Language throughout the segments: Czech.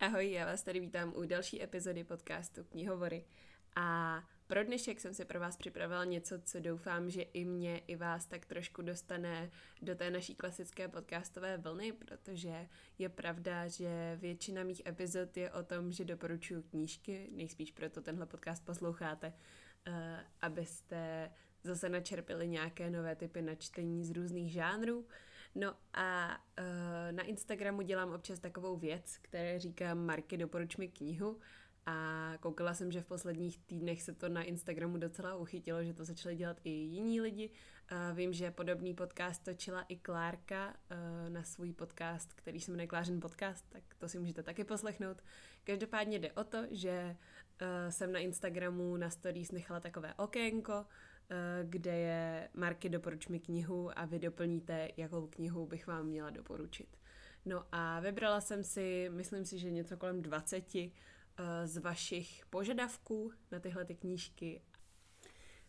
Ahoj, já vás tady vítám u další epizody podcastu Knihovory. A pro dnešek jsem si pro vás připravila něco, co doufám, že i mě, i vás tak trošku dostane do té naší klasické podcastové vlny, protože je pravda, že většina mých epizod je o tom, že doporučuji knížky, nejspíš proto tenhle podcast posloucháte, eh, abyste zase načerpili nějaké nové typy na čtení z různých žánrů. No a uh, na Instagramu dělám občas takovou věc, které říkám Marky, doporuč mi knihu. A koukala jsem, že v posledních týdnech se to na Instagramu docela uchytilo, že to začali dělat i jiní lidi. Uh, vím, že podobný podcast točila i Klárka uh, na svůj podcast, který se jmenuje Klářen podcast, tak to si můžete taky poslechnout. Každopádně jde o to, že uh, jsem na Instagramu na stories nechala takové okénko, kde je Marky doporuč mi knihu a vy doplníte, jakou knihu bych vám měla doporučit. No a vybrala jsem si, myslím si, že něco kolem 20 eh, z vašich požadavků na tyhle ty knížky.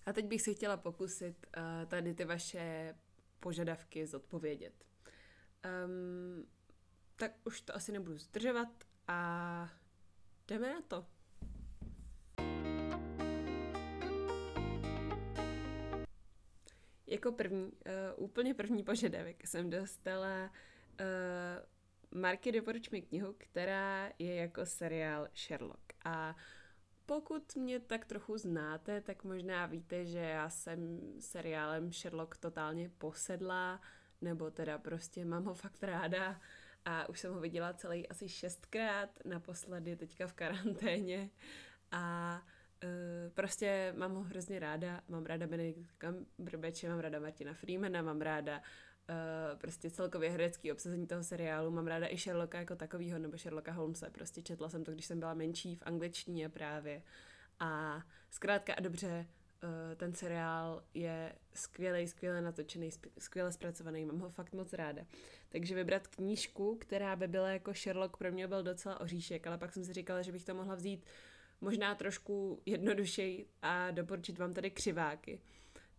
A teď bych si chtěla pokusit eh, tady ty vaše požadavky zodpovědět. Um, tak už to asi nebudu zdržovat a jdeme na to. Jako první, uh, úplně první požadavek jsem dostala uh, Marky doporuč mi knihu, která je jako seriál Sherlock. A pokud mě tak trochu znáte, tak možná víte, že já jsem seriálem Sherlock totálně posedla, nebo teda prostě mám ho fakt ráda a už jsem ho viděla celý asi šestkrát, naposledy teďka v karanténě a Uh, prostě mám ho hrozně ráda, mám ráda Benedikta Cumberbatche, mám ráda Martina Freemana, mám ráda uh, prostě celkově herecký obsazení toho seriálu, mám ráda i Sherlocka jako takovýho, nebo Sherlocka Holmesa, prostě četla jsem to, když jsem byla menší v angličtině právě a zkrátka a dobře uh, ten seriál je skvělej, skvěle natočený, skvěle zpracovaný, mám ho fakt moc ráda. Takže vybrat knížku, která by byla jako Sherlock, pro mě byl docela oříšek, ale pak jsem si říkala, že bych to mohla vzít možná trošku jednodušeji a doporučit vám tady křiváky,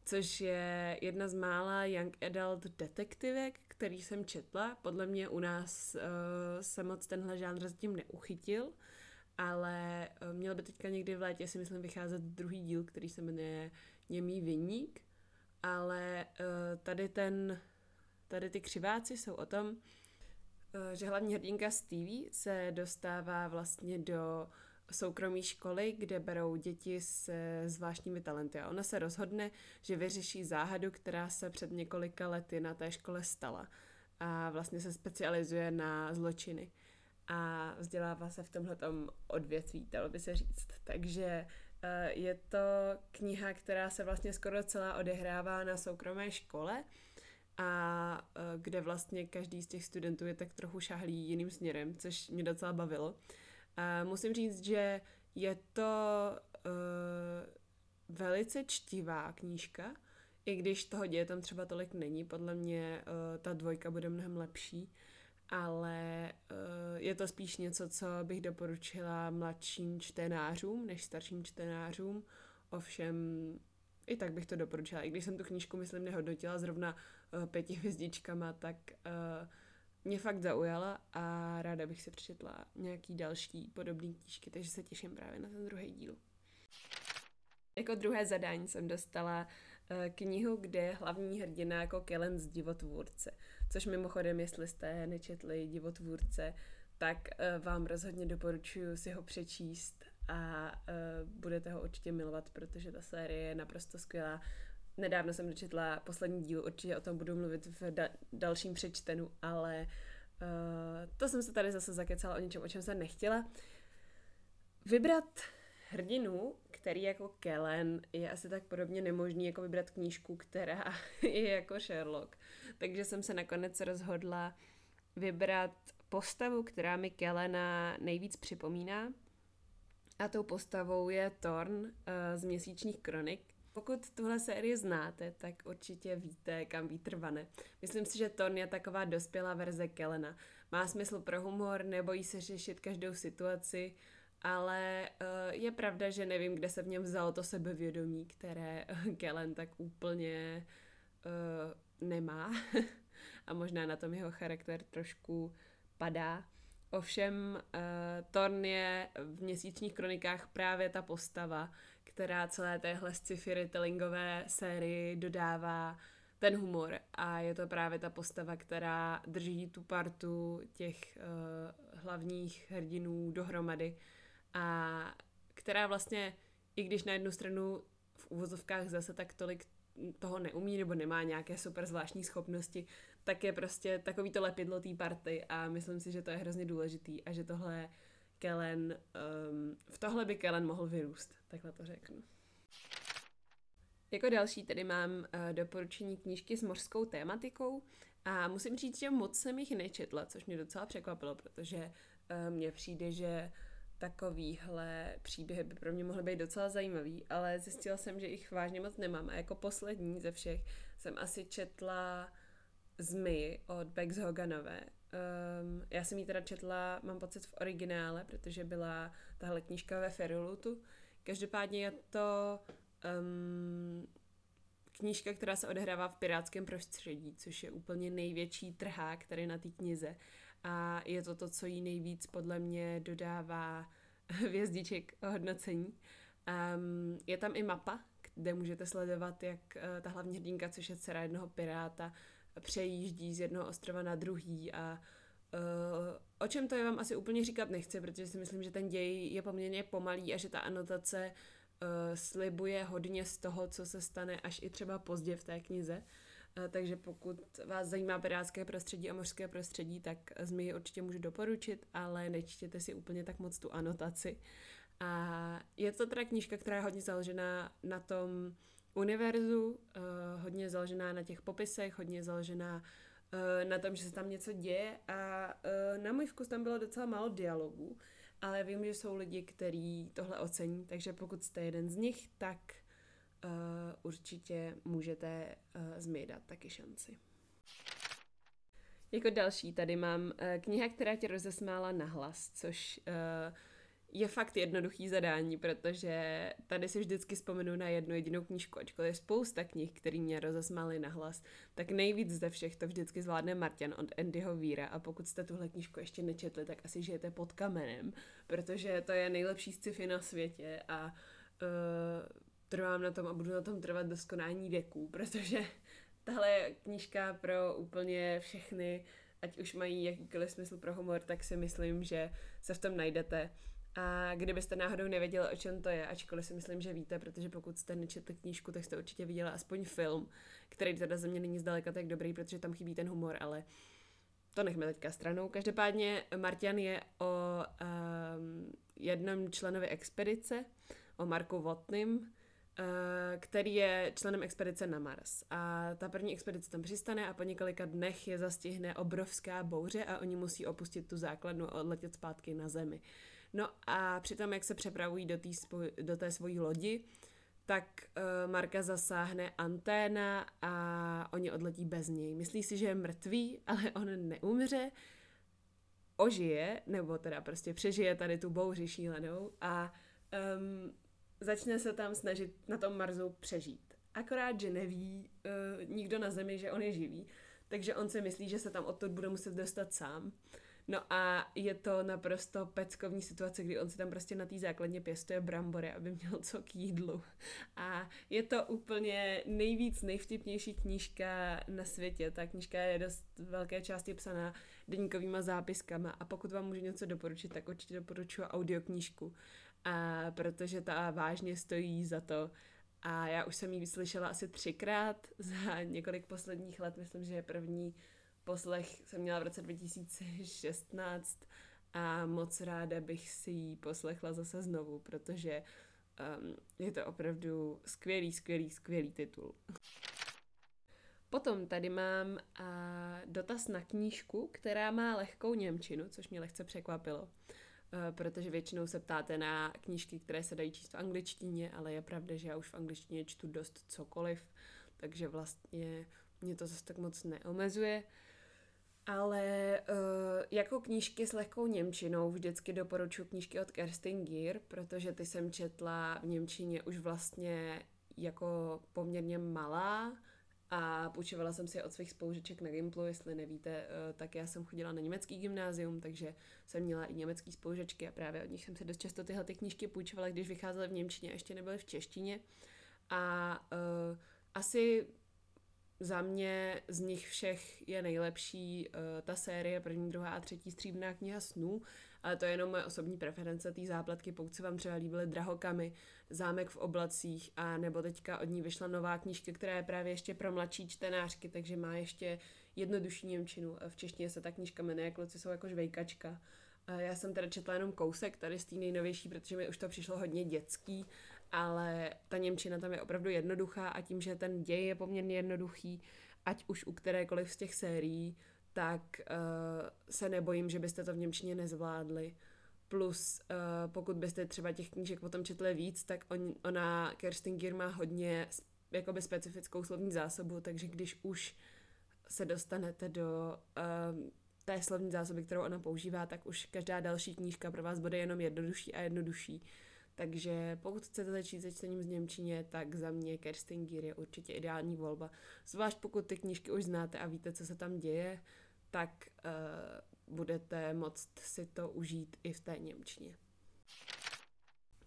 což je jedna z mála young adult detektivek, který jsem četla. Podle mě u nás uh, se moc tenhle žánr zatím neuchytil, ale uh, měl by teďka někdy v létě si myslím vycházet druhý díl, který se jmenuje Němý vyník, ale uh, tady ten, tady ty křiváci jsou o tom, uh, že hlavní hrdinka Stevie se dostává vlastně do soukromí školy, kde berou děti s zvláštními talenty. A ona se rozhodne, že vyřeší záhadu, která se před několika lety na té škole stala. A vlastně se specializuje na zločiny. A vzdělává se v tomhle odvětví, dalo by se říct. Takže eh, je to kniha, která se vlastně skoro celá odehrává na soukromé škole a eh, kde vlastně každý z těch studentů je tak trochu šahlý jiným směrem, což mě docela bavilo. A musím říct, že je to uh, velice čtivá knížka, i když toho děje tam třeba tolik není, podle mě uh, ta dvojka bude mnohem lepší, ale uh, je to spíš něco, co bych doporučila mladším čtenářům než starším čtenářům, ovšem i tak bych to doporučila. I když jsem tu knížku, myslím, nehodnotila zrovna uh, pěti hvězdičkama, tak uh, mě fakt zaujala a ráda bych si přečetla nějaký další podobný knížky, takže se těším právě na ten druhý díl. Jako druhé zadání jsem dostala uh, knihu, kde je hlavní hrdina jako Kellen z Divotvůrce. Což mimochodem, jestli jste nečetli Divotvůrce, tak uh, vám rozhodně doporučuji si ho přečíst a uh, budete ho určitě milovat, protože ta série je naprosto skvělá. Nedávno jsem dočetla poslední díl, určitě o tom budu mluvit v da- dalším přečtenu, ale uh, to jsem se tady zase zakecala o něčem, o čem jsem nechtěla. Vybrat hrdinu, který jako Kellen je asi tak podobně nemožný, jako vybrat knížku, která je jako Sherlock. Takže jsem se nakonec rozhodla vybrat postavu, která mi Kellena nejvíc připomíná. A tou postavou je Thorn uh, z Měsíčních kronik, pokud tuhle sérii znáte, tak určitě víte, kam vítr vane. Myslím si, že Ton je taková dospělá verze Kelena. Má smysl pro humor, nebojí se řešit každou situaci, ale uh, je pravda, že nevím, kde se v něm vzalo to sebevědomí, které Kellen tak úplně uh, nemá. A možná na tom jeho charakter trošku padá. Ovšem Thorn je v měsíčních kronikách právě ta postava, která celé téhle sci-fi retellingové sérii dodává ten humor. A je to právě ta postava, která drží tu partu těch uh, hlavních hrdinů dohromady a která vlastně, i když na jednu stranu v úvozovkách zase tak tolik toho neumí nebo nemá nějaké super zvláštní schopnosti, tak je prostě takový to lepidlo té party a myslím si, že to je hrozně důležitý a že tohle Kellen, um, v tohle by Kellen mohl vyrůst, takhle to řeknu. Jako další tedy mám uh, doporučení knížky s mořskou tématikou a musím říct, že moc jsem jich nečetla, což mě docela překvapilo, protože uh, mně přijde, že takovýhle příběhy by pro mě mohly být docela zajímavý, ale zjistila jsem, že jich vážně moc nemám a jako poslední ze všech jsem asi četla Zmy od Bex Hoganové. Um, já jsem ji teda četla, mám pocit, v originále, protože byla tahle knížka ve Ferulutu. Každopádně je to um, knížka, která se odehrává v pirátském prostředí, což je úplně největší trhák tady na té knize. A je to to, co jí nejvíc podle mě dodává hvězdiček hodnocení. Um, je tam i mapa, kde můžete sledovat, jak uh, ta hlavní hrdinka, což je dcera jednoho piráta, přejíždí z jednoho ostrova na druhý a uh, o čem to je vám asi úplně říkat nechci, protože si myslím, že ten děj je poměrně pomalý a že ta anotace uh, slibuje hodně z toho, co se stane až i třeba pozdě v té knize. Uh, takže pokud vás zajímá pirátské prostředí a mořské prostředí, tak zmi určitě můžu doporučit, ale nečtěte si úplně tak moc tu anotaci. A je to teda knížka, která je hodně založená na tom, univerzu, uh, hodně založená na těch popisech, hodně založená uh, na tom, že se tam něco děje a uh, na můj vkus tam bylo docela málo dialogů, ale vím, že jsou lidi, kteří tohle ocení, takže pokud jste jeden z nich, tak určitě můžete uh, taky šanci. Jako další tady mám kniha, která tě rozesmála na hlas, což uh, je fakt jednoduchý zadání, protože tady si vždycky vzpomenu na jednu jedinou knížku, ačkoliv je spousta knih, který mě rozesmály na hlas, tak nejvíc ze všech to vždycky zvládne Martin od Andyho Víra a pokud jste tuhle knížku ještě nečetli, tak asi žijete pod kamenem, protože to je nejlepší sci-fi na světě a uh, trvám na tom a budu na tom trvat do skonání věků, protože tahle je knížka pro úplně všechny, ať už mají jakýkoliv smysl pro humor, tak si myslím, že se v tom najdete. A kdybyste náhodou nevěděli, o čem to je, ačkoliv si myslím, že víte, protože pokud jste nečetli knížku, tak jste určitě viděli aspoň film, který teda ze mě není zdaleka tak dobrý, protože tam chybí ten humor, ale to nechme teďka stranou. Každopádně Martian je o um, jednom členovi expedice, o Marku Votnym, uh, který je členem expedice na Mars. A ta první expedice tam přistane a po několika dnech je zastihne obrovská bouře a oni musí opustit tu základnu a odletět zpátky na Zemi. No a přitom, jak se přepravují do, spoj- do té svojí lodi, tak uh, Marka zasáhne anténa a oni odletí bez něj. Myslí si, že je mrtvý, ale on neumře, ožije, nebo teda prostě přežije tady tu bouři šílenou a um, začne se tam snažit na tom Marsu přežít. Akorát, že neví uh, nikdo na Zemi, že on je živý, takže on si myslí, že se tam odtud bude muset dostat sám. No a je to naprosto peckovní situace, kdy on si tam prostě na té základně pěstuje brambory, aby měl co k jídlu. A je to úplně nejvíc, nejvtipnější knížka na světě. Ta knížka je dost velké části psaná deníkovýma zápiskama a pokud vám můžu něco doporučit, tak určitě doporučuji audioknížku. A protože ta vážně stojí za to, a já už jsem ji vyslyšela asi třikrát za několik posledních let, myslím, že je první poslech jsem měla v roce 2016 a moc ráda bych si ji poslechla zase znovu, protože um, je to opravdu skvělý, skvělý, skvělý titul. Potom tady mám uh, dotaz na knížku, která má lehkou Němčinu, což mě lehce překvapilo, uh, protože většinou se ptáte na knížky, které se dají číst v angličtině, ale je pravda, že já už v angličtině čtu dost cokoliv, takže vlastně mě to zase tak moc neomezuje. Ale uh, jako knížky s lehkou Němčinou vždycky doporučuji knížky od Kerstin Gier, protože ty jsem četla v Němčině už vlastně jako poměrně malá a půjčovala jsem si od svých spolužeček na Gimplu, jestli nevíte, eh, tak já jsem chodila na německý gymnázium, takže jsem měla i německý spolužečky a právě od nich jsem si dost často tyhle ty knížky půjčovala, když vycházely v Němčině a ještě nebyly v češtině. A uh, asi za mě z nich všech je nejlepší uh, ta série první, druhá a třetí stříbrná kniha snů, ale to je jenom moje osobní preference té zápletky, pokud se vám třeba líbily drahokamy, zámek v oblacích a nebo teďka od ní vyšla nová knížka, která je právě ještě pro mladší čtenářky, takže má ještě jednodušší Němčinu. V češtině se ta knížka jmenuje Kluci jsou jako žvejkačka. Já jsem teda četla jenom kousek tady z té nejnovější, protože mi už to přišlo hodně dětský, ale ta Němčina tam je opravdu jednoduchá a tím, že ten děj je poměrně jednoduchý, ať už u kterékoliv z těch sérií, tak uh, se nebojím, že byste to v Němčině nezvládli. Plus, uh, pokud byste třeba těch knížek potom četli víc, tak on, ona, Kerstin Gier má hodně jakoby specifickou slovní zásobu, takže když už se dostanete do uh, té slovní zásoby, kterou ona používá, tak už každá další knížka pro vás bude jenom jednodušší a jednodušší. Takže pokud chcete začít se čtením z Němčině, tak za mě Kerstin Gier je určitě ideální volba. Zvlášť pokud ty knížky už znáte a víte, co se tam děje, tak uh, budete moct si to užít i v té Němčině.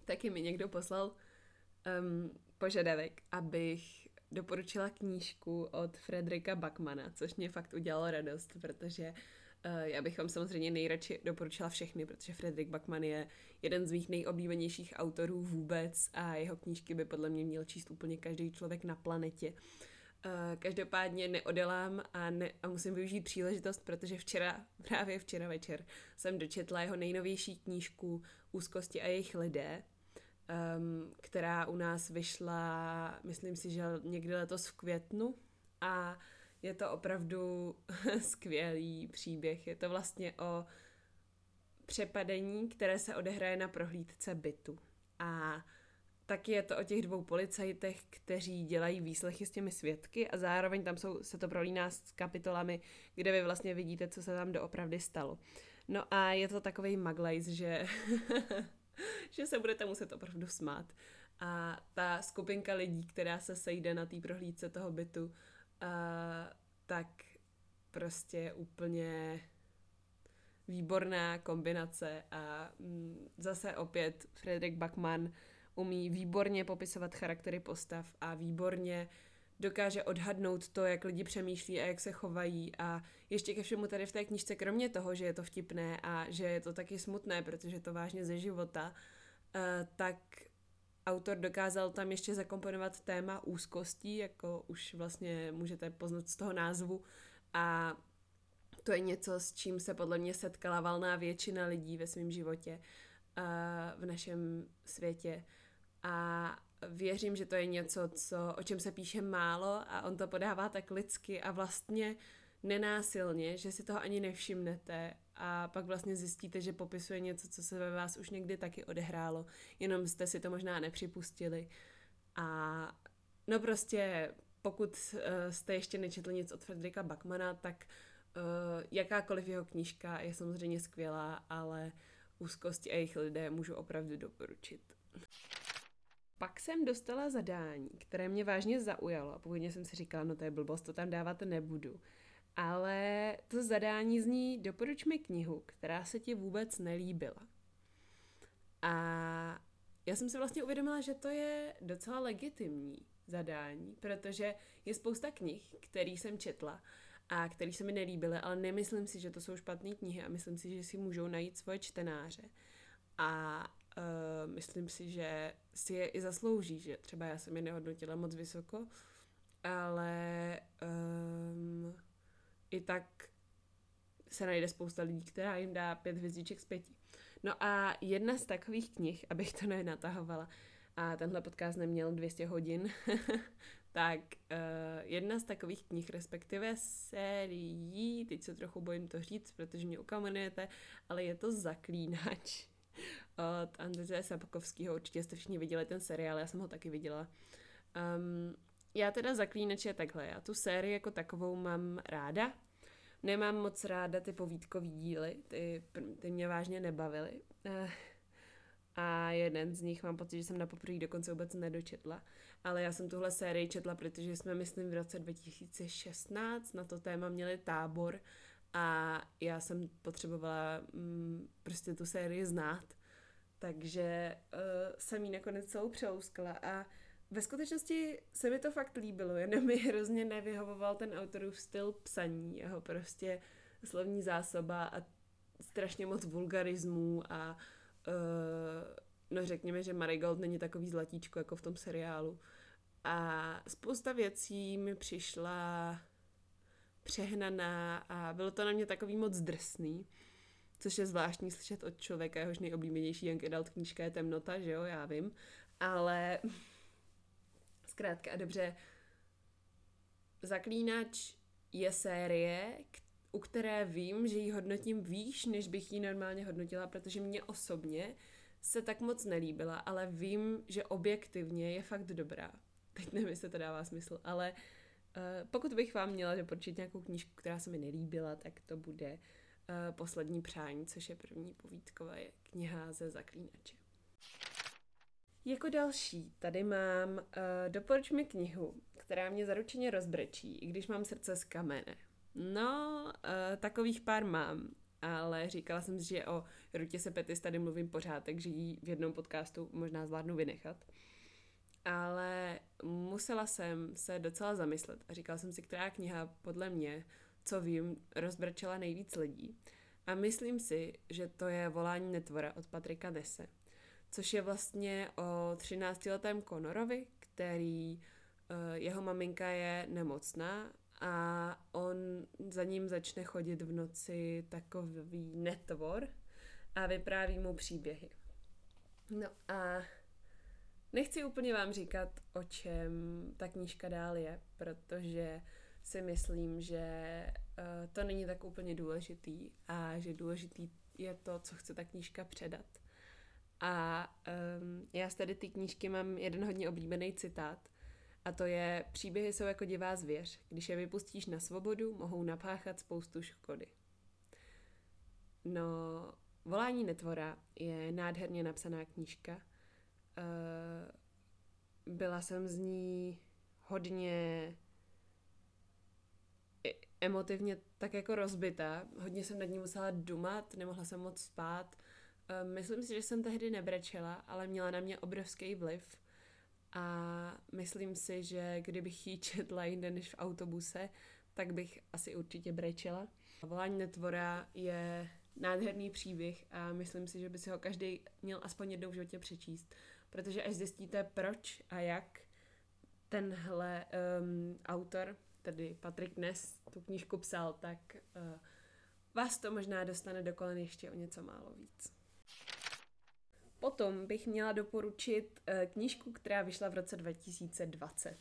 Taky mi někdo poslal um, požadavek, abych doporučila knížku od Fredrika Backmana, což mě fakt udělalo radost, protože já bych vám samozřejmě nejradši doporučila všechny, protože Fredrik Backman je jeden z mých nejoblíbenějších autorů vůbec a jeho knížky by podle mě měl číst úplně každý člověk na planetě. Uh, každopádně neodelám a, ne, a musím využít příležitost, protože včera, právě včera večer, jsem dočetla jeho nejnovější knížku Úzkosti a jejich lidé, um, která u nás vyšla, myslím si, že někdy letos v květnu a je to opravdu skvělý příběh. Je to vlastně o přepadení, které se odehraje na prohlídce bytu. A tak je to o těch dvou policajtech, kteří dělají výslechy s těmi svědky a zároveň tam jsou, se to prolíná s kapitolami, kde vy vlastně vidíte, co se tam doopravdy stalo. No a je to takový maglajs, že, že se budete muset opravdu smát. A ta skupinka lidí, která se sejde na té prohlídce toho bytu, a, tak prostě úplně výborná kombinace a mm, zase opět Fredrik Backman umí výborně popisovat charaktery postav a výborně dokáže odhadnout to, jak lidi přemýšlí a jak se chovají. A ještě ke všemu tady v té knižce, kromě toho, že je to vtipné a že je to taky smutné, protože to vážně ze života, uh, tak autor dokázal tam ještě zakomponovat téma úzkostí, jako už vlastně můžete poznat z toho názvu. A to je něco, s čím se podle mě setkala valná většina lidí ve svém životě uh, v našem světě. A věřím, že to je něco, co, o čem se píše málo a on to podává tak lidsky a vlastně nenásilně, že si toho ani nevšimnete a pak vlastně zjistíte, že popisuje něco, co se ve vás už někdy taky odehrálo, jenom jste si to možná nepřipustili. A no prostě, pokud uh, jste ještě nečetli nic od Fredrika Backmana, tak uh, jakákoliv jeho knížka je samozřejmě skvělá, ale úzkosti a jejich lidé můžu opravdu doporučit. Pak jsem dostala zadání, které mě vážně zaujalo. Původně jsem si říkala, no to je blbost, to tam dávat nebudu. Ale to zadání zní, doporuč mi knihu, která se ti vůbec nelíbila. A já jsem si vlastně uvědomila, že to je docela legitimní zadání, protože je spousta knih, které jsem četla a které se mi nelíbily, ale nemyslím si, že to jsou špatné knihy a myslím si, že si můžou najít svoje čtenáře. A uh, myslím si, že si je i zaslouží, že třeba já jsem je nehodnotila moc vysoko, ale um, i tak se najde spousta lidí, která jim dá pět hvězdiček z pěti. No a jedna z takových knih, abych to nenatahovala, a tenhle podcast neměl 200 hodin, tak uh, jedna z takových knih, respektive sérií, teď se trochu bojím to říct, protože mě ukamenujete, ale je to Zaklínač od Andreje Sapakovského. Určitě jste všichni viděli ten seriál, já jsem ho taky viděla. Um, já teda zaklínače takhle, já tu sérii jako takovou mám ráda. Nemám moc ráda ty povídkový díly, ty, ty mě vážně nebavily. Uh, a jeden z nich mám pocit, že jsem na poprvé dokonce vůbec nedočetla. ale já jsem tuhle sérii četla, protože jsme, myslím, v roce 2016 na to téma měli tábor a já jsem potřebovala mm, prostě tu sérii znát. Takže uh, jsem ji nakonec celou přelouskla a ve skutečnosti se mi to fakt líbilo, jenom mi hrozně nevyhovoval ten autorův styl psaní, jeho prostě slovní zásoba a strašně moc vulgarismů a uh, no řekněme, že Marigold není takový zlatíčko jako v tom seriálu. A spousta věcí mi přišla přehnaná a bylo to na mě takový moc drsný, což je zvláštní slyšet od člověka, jehož nejoblíbenější young adult knížka je temnota, že jo, já vím, ale zkrátka a dobře, Zaklínač je série, u které vím, že ji hodnotím výš, než bych ji normálně hodnotila, protože mě osobně se tak moc nelíbila, ale vím, že objektivně je fakt dobrá. Teď nevím, jestli to dává smysl, ale uh, pokud bych vám měla doporučit nějakou knížku, která se mi nelíbila, tak to bude uh, Poslední přání, což je první povídková kniha ze Zaklínače. Jako další tady mám uh, Doporuč mi knihu, která mě zaručeně rozbrečí, i když mám srdce z kamene. No, uh, takových pár mám, ale říkala jsem si, že o Rutě Sepetis tady mluvím pořád, takže ji v jednom podcastu možná zvládnu vynechat. Ale musela jsem se docela zamyslet a říkala jsem si, která kniha podle mě, co vím, rozbrčela nejvíc lidí. A myslím si, že to je Volání netvora od Patrika Nese, což je vlastně o 13-letém Conorovi, který eh, jeho maminka je nemocná a on za ním začne chodit v noci takový netvor a vypráví mu příběhy. No a nechci úplně vám říkat, o čem ta knížka dál je, protože si myslím, že uh, to není tak úplně důležitý a že důležitý je to, co chce ta knížka předat. A um, já z tady ty knížky mám jeden hodně oblíbený citát, a to je, příběhy jsou jako divá zvěř. Když je vypustíš na svobodu, mohou napáchat spoustu škody. No, Volání netvora je nádherně napsaná knížka. Byla jsem z ní hodně emotivně tak jako rozbitá. Hodně jsem nad ní musela dumat, nemohla jsem moc spát. Eh, myslím si, že jsem tehdy nebrečela, ale měla na mě obrovský vliv a myslím si, že kdybych ji četla jinde než v autobuse, tak bych asi určitě brečela. Volání netvora je nádherný příběh a myslím si, že by si ho každý měl aspoň jednou v životě přečíst, protože až zjistíte proč a jak tenhle um, autor, tedy Patrick Ness, tu knížku psal, tak uh, vás to možná dostane do kolen ještě o něco málo víc. Potom bych měla doporučit uh, knížku, která vyšla v roce 2020.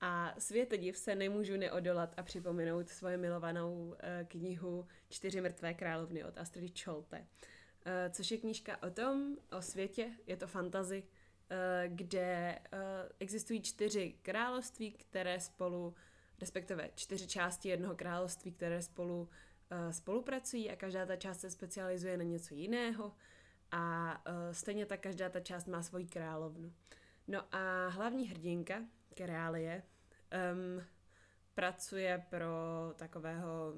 A světe div se nemůžu neodolat a připomenout svoje milovanou uh, knihu Čtyři mrtvé královny od Astrid Scholte, uh, což je knížka o tom, o světě, je to fantazy, kde existují čtyři království, které spolu, respektive čtyři části jednoho království, které spolu spolupracují a každá ta část se specializuje na něco jiného a uh, stejně tak každá ta část má svoji královnu. No a hlavní hrdinka, Kerálie, um, pracuje pro takového,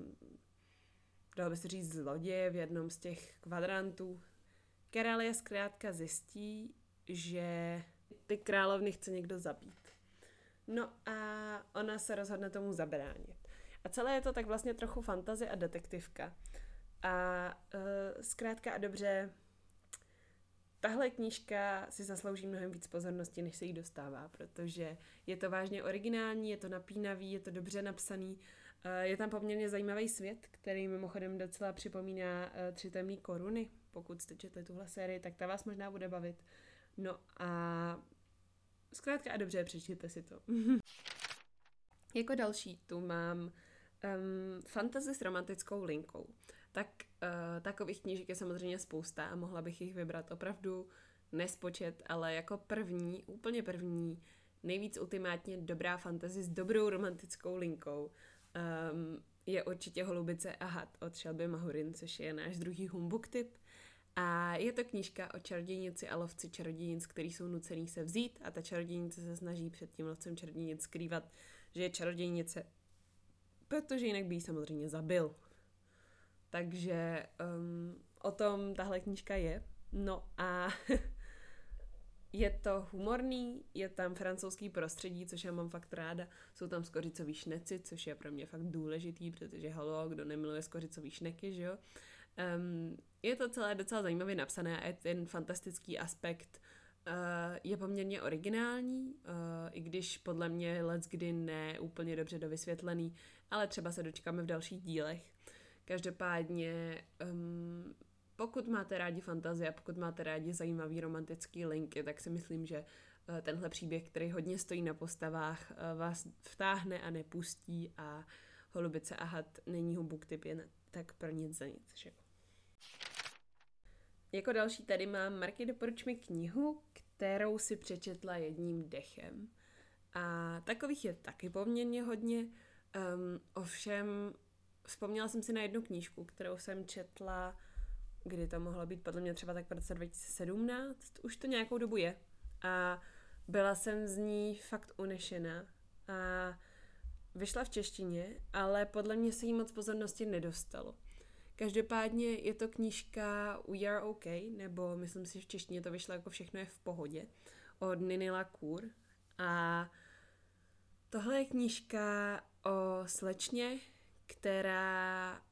dalo by se říct, zloděje v jednom z těch kvadrantů. Kerálie zkrátka zjistí, že ty královny chce někdo zabít. No a ona se rozhodne tomu zabránit. A celé je to tak vlastně trochu fantazie a detektivka. A uh, zkrátka a dobře tahle knížka si zaslouží mnohem víc pozornosti, než se jí dostává, protože je to vážně originální, je to napínavý, je to dobře napsaný, eh, je tam poměrně zajímavý svět, který mimochodem docela připomíná eh, Tři temné koruny. Pokud jste četli tuhle sérii, tak ta vás možná bude bavit. No a zkrátka a dobře, přečtěte si to. jako další tu mám um, fantasy s romantickou linkou tak uh, takových knížek je samozřejmě spousta a mohla bych jich vybrat opravdu nespočet, ale jako první, úplně první, nejvíc ultimátně dobrá fantasy s dobrou romantickou linkou um, je určitě Holubice a had od Shelby Mahurin, což je náš druhý humbug typ. A je to knížka o čarodějnici a lovci čarodějnic, který jsou nucený se vzít a ta čarodějnice se snaží před tím lovcem čarodějnic skrývat, že je čarodějnice, protože jinak by ji samozřejmě zabil. Takže um, o tom tahle knížka je. No a je to humorný, je tam francouzský prostředí, což já mám fakt ráda. Jsou tam skořicový šneci, což je pro mě fakt důležitý, protože halo, kdo nemiluje skořicový šneky, že jo. Um, je to celé docela zajímavě napsané a je ten fantastický aspekt uh, je poměrně originální, uh, i když podle mě let's kdy ne úplně dobře dovysvětlený, ale třeba se dočkáme v dalších dílech. Každopádně um, pokud máte rádi fantazie a pokud máte rádi zajímavý romantický linky, tak si myslím, že uh, tenhle příběh, který hodně stojí na postavách, uh, vás vtáhne a nepustí a Holubice a had není ho booktip jen tak pro nic za nic, že Jako další tady mám Marky doporuč mi knihu, kterou si přečetla jedním dechem. A takových je taky poměrně hodně. Um, ovšem, vzpomněla jsem si na jednu knížku, kterou jsem četla, kdy to mohlo být podle mě třeba tak v roce 2017, už to nějakou dobu je. A byla jsem z ní fakt unešená. A vyšla v češtině, ale podle mě se jí moc pozornosti nedostalo. Každopádně je to knížka We Are OK, nebo myslím si, že v češtině to vyšlo jako Všechno je v pohodě, od Niny Lacour. A tohle je knížka o slečně, která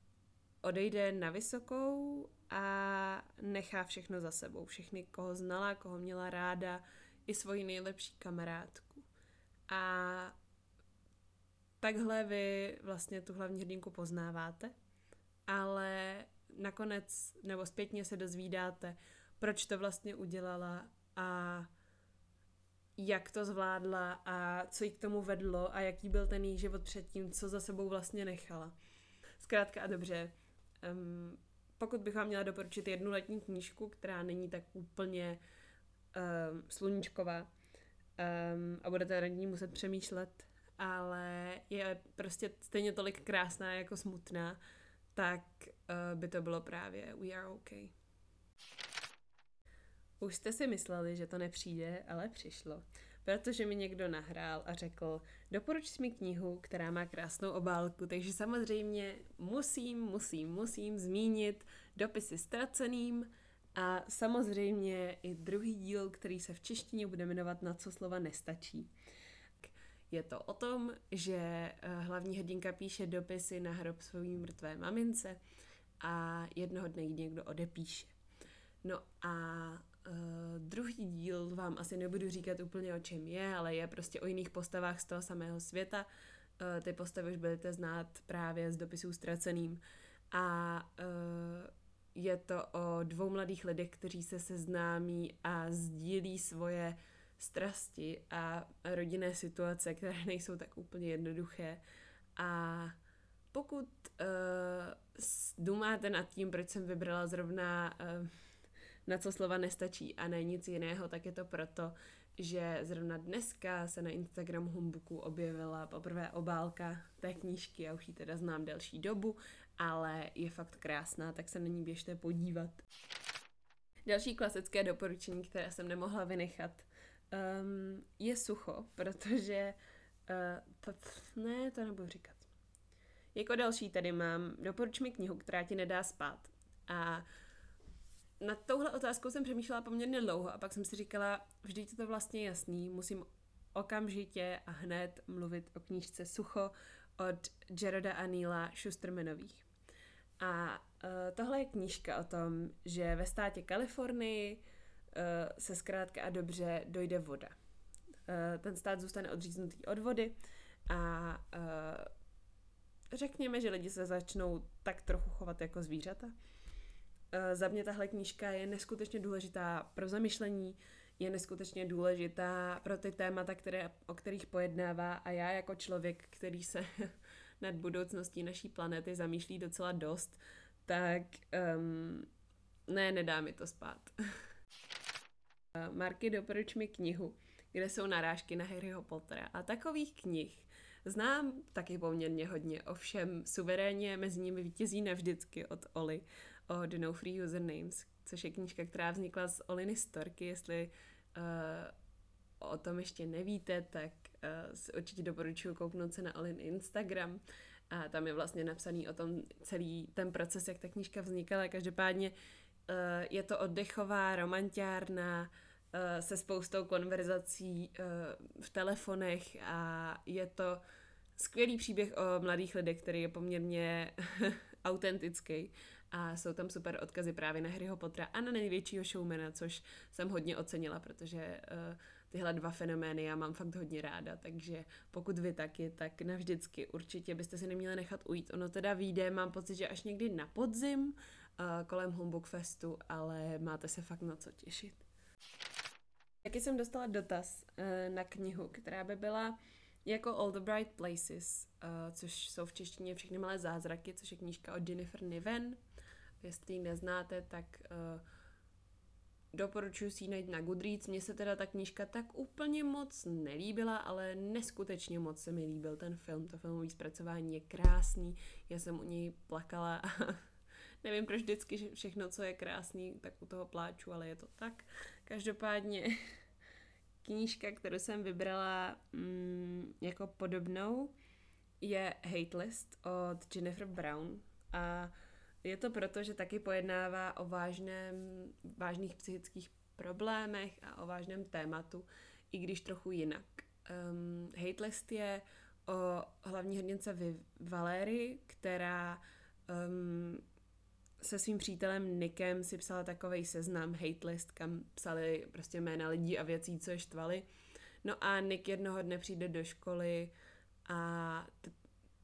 odejde na vysokou a nechá všechno za sebou. Všechny, koho znala, koho měla ráda, i svoji nejlepší kamarádku. A takhle vy vlastně tu hlavní hrdinku poznáváte ale nakonec nebo zpětně se dozvídáte, proč to vlastně udělala a jak to zvládla a co jí k tomu vedlo a jaký byl ten její život předtím, co za sebou vlastně nechala. Zkrátka a dobře, um, pokud bych vám měla doporučit jednu letní knížku, která není tak úplně um, sluníčková um, a budete na ní muset přemýšlet, ale je prostě stejně tolik krásná jako smutná, tak uh, by to bylo právě We Are OK. Už jste si mysleli, že to nepřijde, ale přišlo. Protože mi někdo nahrál a řekl, doporuč mi knihu, která má krásnou obálku, takže samozřejmě musím, musím, musím zmínit dopisy ztraceným a samozřejmě i druhý díl, který se v češtině bude jmenovat Na co slova nestačí. Je to o tom, že eh, hlavní hrdinka píše dopisy na hrob svojí mrtvé mamince a jednoho dne ji někdo odepíše. No a uh, druhý díl vám asi nebudu říkat úplně o čem je, ale je prostě o jiných postavách z toho samého světa. Uh, ty postavy už budete znát právě z dopisů ztraceným. A uh, je to o dvou mladých lidech, kteří se seznámí a sdílí svoje strasti a rodinné situace, které nejsou tak úplně jednoduché. A pokud uh, dumáte nad tím, proč jsem vybrala zrovna uh, na co slova nestačí a ne nic jiného, tak je to proto, že zrovna dneska se na Instagram Humbuku objevila poprvé obálka té knížky, já už ji teda znám delší dobu, ale je fakt krásná, tak se na ní běžte podívat. Další klasické doporučení, které jsem nemohla vynechat, um, je sucho, protože uh, to, ne, to nebudu říkat. Jako další tady mám, doporuč mi knihu, která ti nedá spát. A nad touhle otázkou jsem přemýšlela poměrně dlouho a pak jsem si říkala, vždyť je to vlastně jasný, musím okamžitě a hned mluvit o knížce Sucho od Jaroda a Neila Schustermanových. A uh, tohle je knížka o tom, že ve státě Kalifornii uh, se zkrátka a dobře dojde voda. Uh, ten stát zůstane odříznutý od vody a uh, řekněme, že lidi se začnou tak trochu chovat jako zvířata. Uh, za mě tahle knížka je neskutečně důležitá pro zamyšlení, je neskutečně důležitá pro ty témata, které, o kterých pojednává a já jako člověk, který se nad budoucností naší planety zamýšlí docela dost, tak um, ne, nedá mi to spát. Marky, doporuč mi knihu, kde jsou narážky na Harryho Pottera. A takových knih znám taky poměrně hodně, ovšem suverénně mezi nimi vítězí navždycky od Oli od No Free Usernames, což je knížka, která vznikla z Oliny Storky, jestli uh, o tom ještě nevíte, tak uh, si určitě doporučuji kouknout se na Olin Instagram a tam je vlastně napsaný o tom celý ten proces, jak ta knížka vznikala. Každopádně uh, je to oddechová romantiárna se spoustou konverzací v telefonech a je to skvělý příběh o mladých lidech, který je poměrně autentický a jsou tam super odkazy právě na Harryho Pottera a na největšího showmana, což jsem hodně ocenila, protože uh, tyhle dva fenomény já mám fakt hodně ráda, takže pokud vy taky, tak navždycky určitě byste si neměli nechat ujít. Ono teda vyjde, mám pocit, že až někdy na podzim uh, kolem Humbug Festu, ale máte se fakt na co těšit. Taky jsem dostala dotaz uh, na knihu, která by byla jako All the Bright Places, uh, což jsou v češtině všechny malé zázraky, což je knížka od Jennifer Niven. Jestli ji neznáte, tak uh, doporučuji si ji najít na Goodreads. Mně se teda ta knížka tak úplně moc nelíbila, ale neskutečně moc se mi líbil ten film. To filmové zpracování je krásný, já jsem u něj plakala a nevím proč vždycky všechno, co je krásný, tak u toho pláču, ale je to tak. Každopádně knížka, kterou jsem vybrala mm, jako podobnou, je Hate List od Jennifer Brown a je to proto, že taky pojednává o vážném, vážných psychických problémech a o vážném tématu, i když trochu jinak. Um, Hate List je o hlavní hrdince Valéry, která um, se svým přítelem Nikem si psala takový seznam hate list, kam psali prostě jména lidí a věcí, co je štvali. No a Nick jednoho dne přijde do školy a t-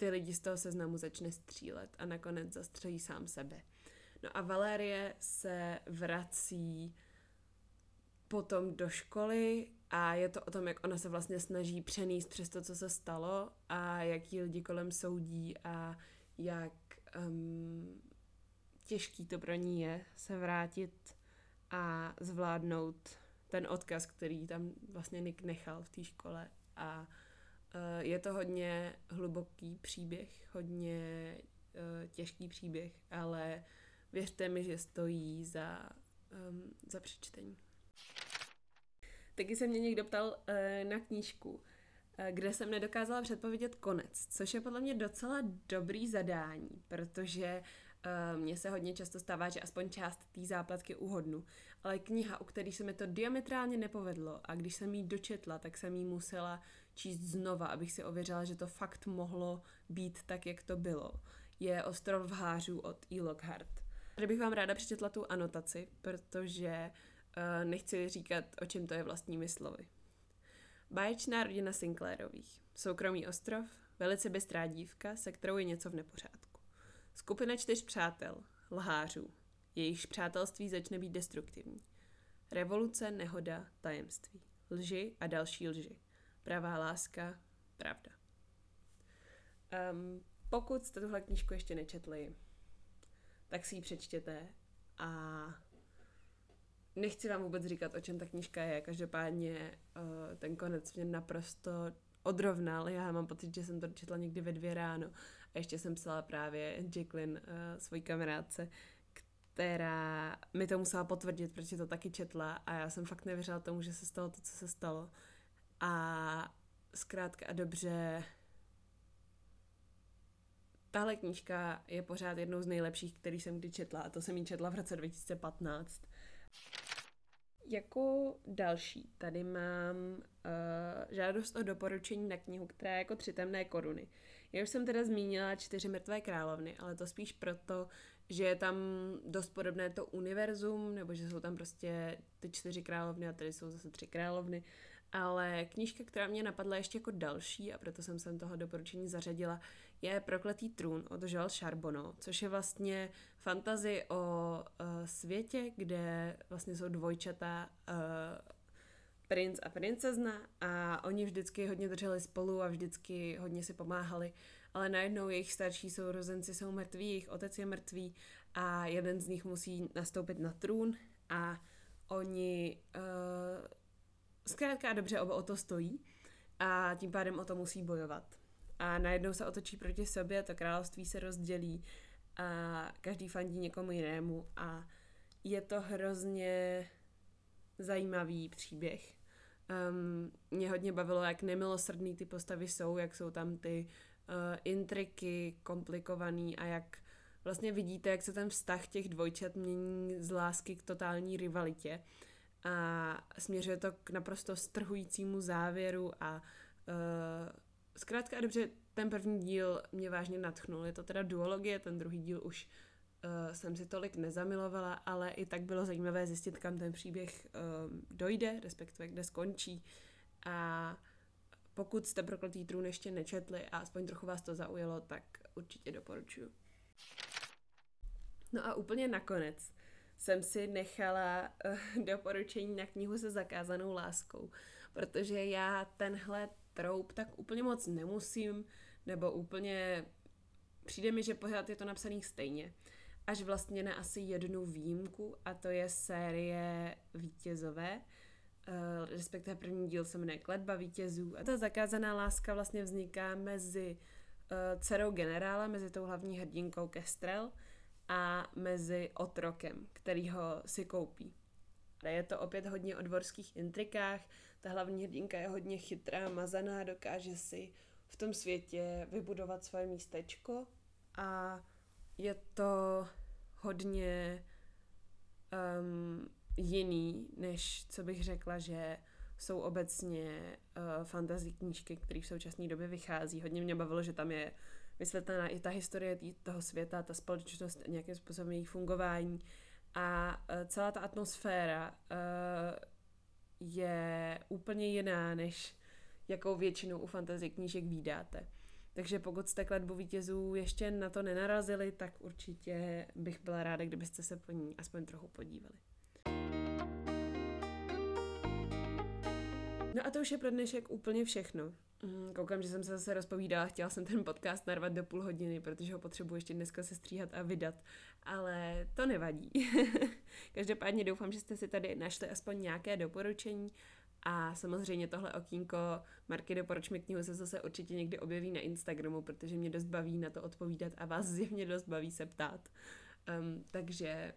ty lidi z toho seznamu začne střílet a nakonec zastřelí sám sebe. No a Valérie se vrací potom do školy a je to o tom, jak ona se vlastně snaží přenést přes to, co se stalo a jak ji lidi kolem soudí a jak um, těžký to pro ní je se vrátit a zvládnout ten odkaz, který tam vlastně Nick nechal v té škole a je to hodně hluboký příběh, hodně uh, těžký příběh, ale věřte mi, že stojí za, za přečtení. Taky se mě někdo ptal uh, na knížku, kde jsem nedokázala předpovědět konec, což je podle mě docela dobrý zadání, protože mně se hodně často stává, že aspoň část té záplatky uhodnu, ale kniha, u které se mi to diametrálně nepovedlo a když jsem ji dočetla, tak jsem ji musela číst znova, abych si ověřila, že to fakt mohlo být tak, jak to bylo, je Ostrov hářů od E. Lockhart. Tady bych vám ráda přečetla tu anotaci, protože uh, nechci říkat, o čem to je vlastními slovy. Báječná rodina Sinclairových. Soukromý ostrov, velice bystrá dívka, se kterou je něco v nepořádku. Skupina čtyř přátel, lhářů. Jejichž přátelství začne být destruktivní. Revoluce, nehoda, tajemství. Lži a další lži. Pravá láska, pravda. Um, pokud jste tuhle knížku ještě nečetli, tak si ji přečtěte a nechci vám vůbec říkat, o čem ta knížka je. Každopádně uh, ten konec mě naprosto odrovnal. Já mám pocit, že jsem to četla někdy ve dvě ráno a ještě jsem psala právě Jacqueline, uh, svojí kamarádce, která mi to musela potvrdit, protože to taky četla a já jsem fakt nevěřila tomu, že se stalo to, co se stalo. A zkrátka a dobře, tahle knížka je pořád jednou z nejlepších, který jsem kdy četla a to jsem ji četla v roce 2015. Jako další tady mám uh, žádost o doporučení na knihu, která je jako Tři temné koruny. Já už jsem teda zmínila čtyři mrtvé královny, ale to spíš proto, že je tam dost podobné to univerzum, nebo že jsou tam prostě ty čtyři královny a tady jsou zase tři královny. Ale knížka, která mě napadla ještě jako další, a proto jsem sem toho doporučení zařadila, je Prokletý trůn od Joel Charbonneau, což je vlastně fantazy o uh, světě, kde vlastně jsou dvojčata uh, princ a princezna a oni vždycky hodně drželi spolu a vždycky hodně si pomáhali, ale najednou jejich starší sourozenci jsou mrtví, jejich otec je mrtvý a jeden z nich musí nastoupit na trůn a oni uh, zkrátka dobře oba o to stojí a tím pádem o to musí bojovat. a najednou se otočí proti sobě, to království se rozdělí a každý fandí někomu jinému a je to hrozně zajímavý příběh. Um, mě hodně bavilo, jak nemilosrdný ty postavy jsou, jak jsou tam ty uh, intriky komplikovaný a jak vlastně vidíte, jak se ten vztah těch dvojčat mění z lásky k totální rivalitě a směřuje to k naprosto strhujícímu závěru a uh, zkrátka dobře, ten první díl mě vážně natchnul. Je to teda duologie, ten druhý díl už uh, jsem si tolik nezamilovala, ale i tak bylo zajímavé zjistit, kam ten příběh uh, dojde, respektive kde skončí. A pokud jste Prokletý trůn ještě nečetli a aspoň trochu vás to zaujalo, tak určitě doporučuji. No a úplně nakonec jsem si nechala uh, doporučení na knihu se zakázanou láskou, protože já tenhle troub tak úplně moc nemusím, nebo úplně přijde mi, že pořád je to napsaný stejně. Až vlastně na asi jednu výjimku a to je série Vítězové, uh, respektive první díl se jmenuje Kletba vítězů. A ta zakázaná láska vlastně vzniká mezi uh, dcerou generála, mezi tou hlavní hrdinkou Kestrel a mezi otrokem, který ho si koupí. Je to opět hodně o dvorských intrikách, ta hlavní hrdinka je hodně chytrá, mazaná, dokáže si v tom světě vybudovat svoje místečko a je to hodně um, jiný, než co bych řekla, že jsou obecně uh, fantasy knížky, které v současné době vychází. Hodně mě bavilo, že tam je vysvětlená i ta historie tý, toho světa, ta společnost, nějakým způsobem její fungování a uh, celá ta atmosféra uh, je úplně jiná, než jakou většinou u fantasy knížek výdáte. Takže pokud jste kletbu vítězů ještě na to nenarazili, tak určitě bych byla ráda, kdybyste se po ní aspoň trochu podívali. No a to už je pro dnešek úplně všechno. Mm, koukám, že jsem se zase rozpovídala, chtěla jsem ten podcast narvat do půl hodiny, protože ho potřebuji ještě dneska se stříhat a vydat, ale to nevadí. Každopádně doufám, že jste si tady našli aspoň nějaké doporučení a samozřejmě tohle okýnko Marky doporuč mi knihu se zase určitě někdy objeví na Instagramu, protože mě dost baví na to odpovídat a vás zjevně dost baví se ptát. Um, takže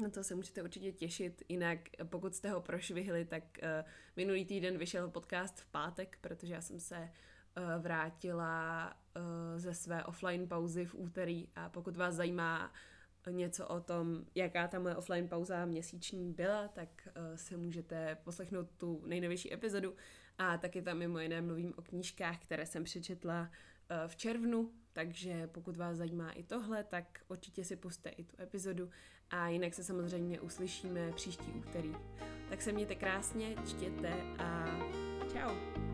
na to se můžete určitě těšit. Jinak, pokud jste ho prošvihli, tak uh, minulý týden vyšel podcast v pátek, protože já jsem se uh, vrátila uh, ze své offline pauzy v úterý a pokud vás zajímá něco o tom, jaká ta moje offline pauza měsíční byla, tak uh, se můžete poslechnout tu nejnovější epizodu a taky tam mimo jiné mluvím o knížkách, které jsem přečetla uh, v červnu, takže pokud vás zajímá i tohle, tak určitě si puste i tu epizodu a jinak se samozřejmě uslyšíme příští úterý. Tak se mějte krásně, čtěte a čau!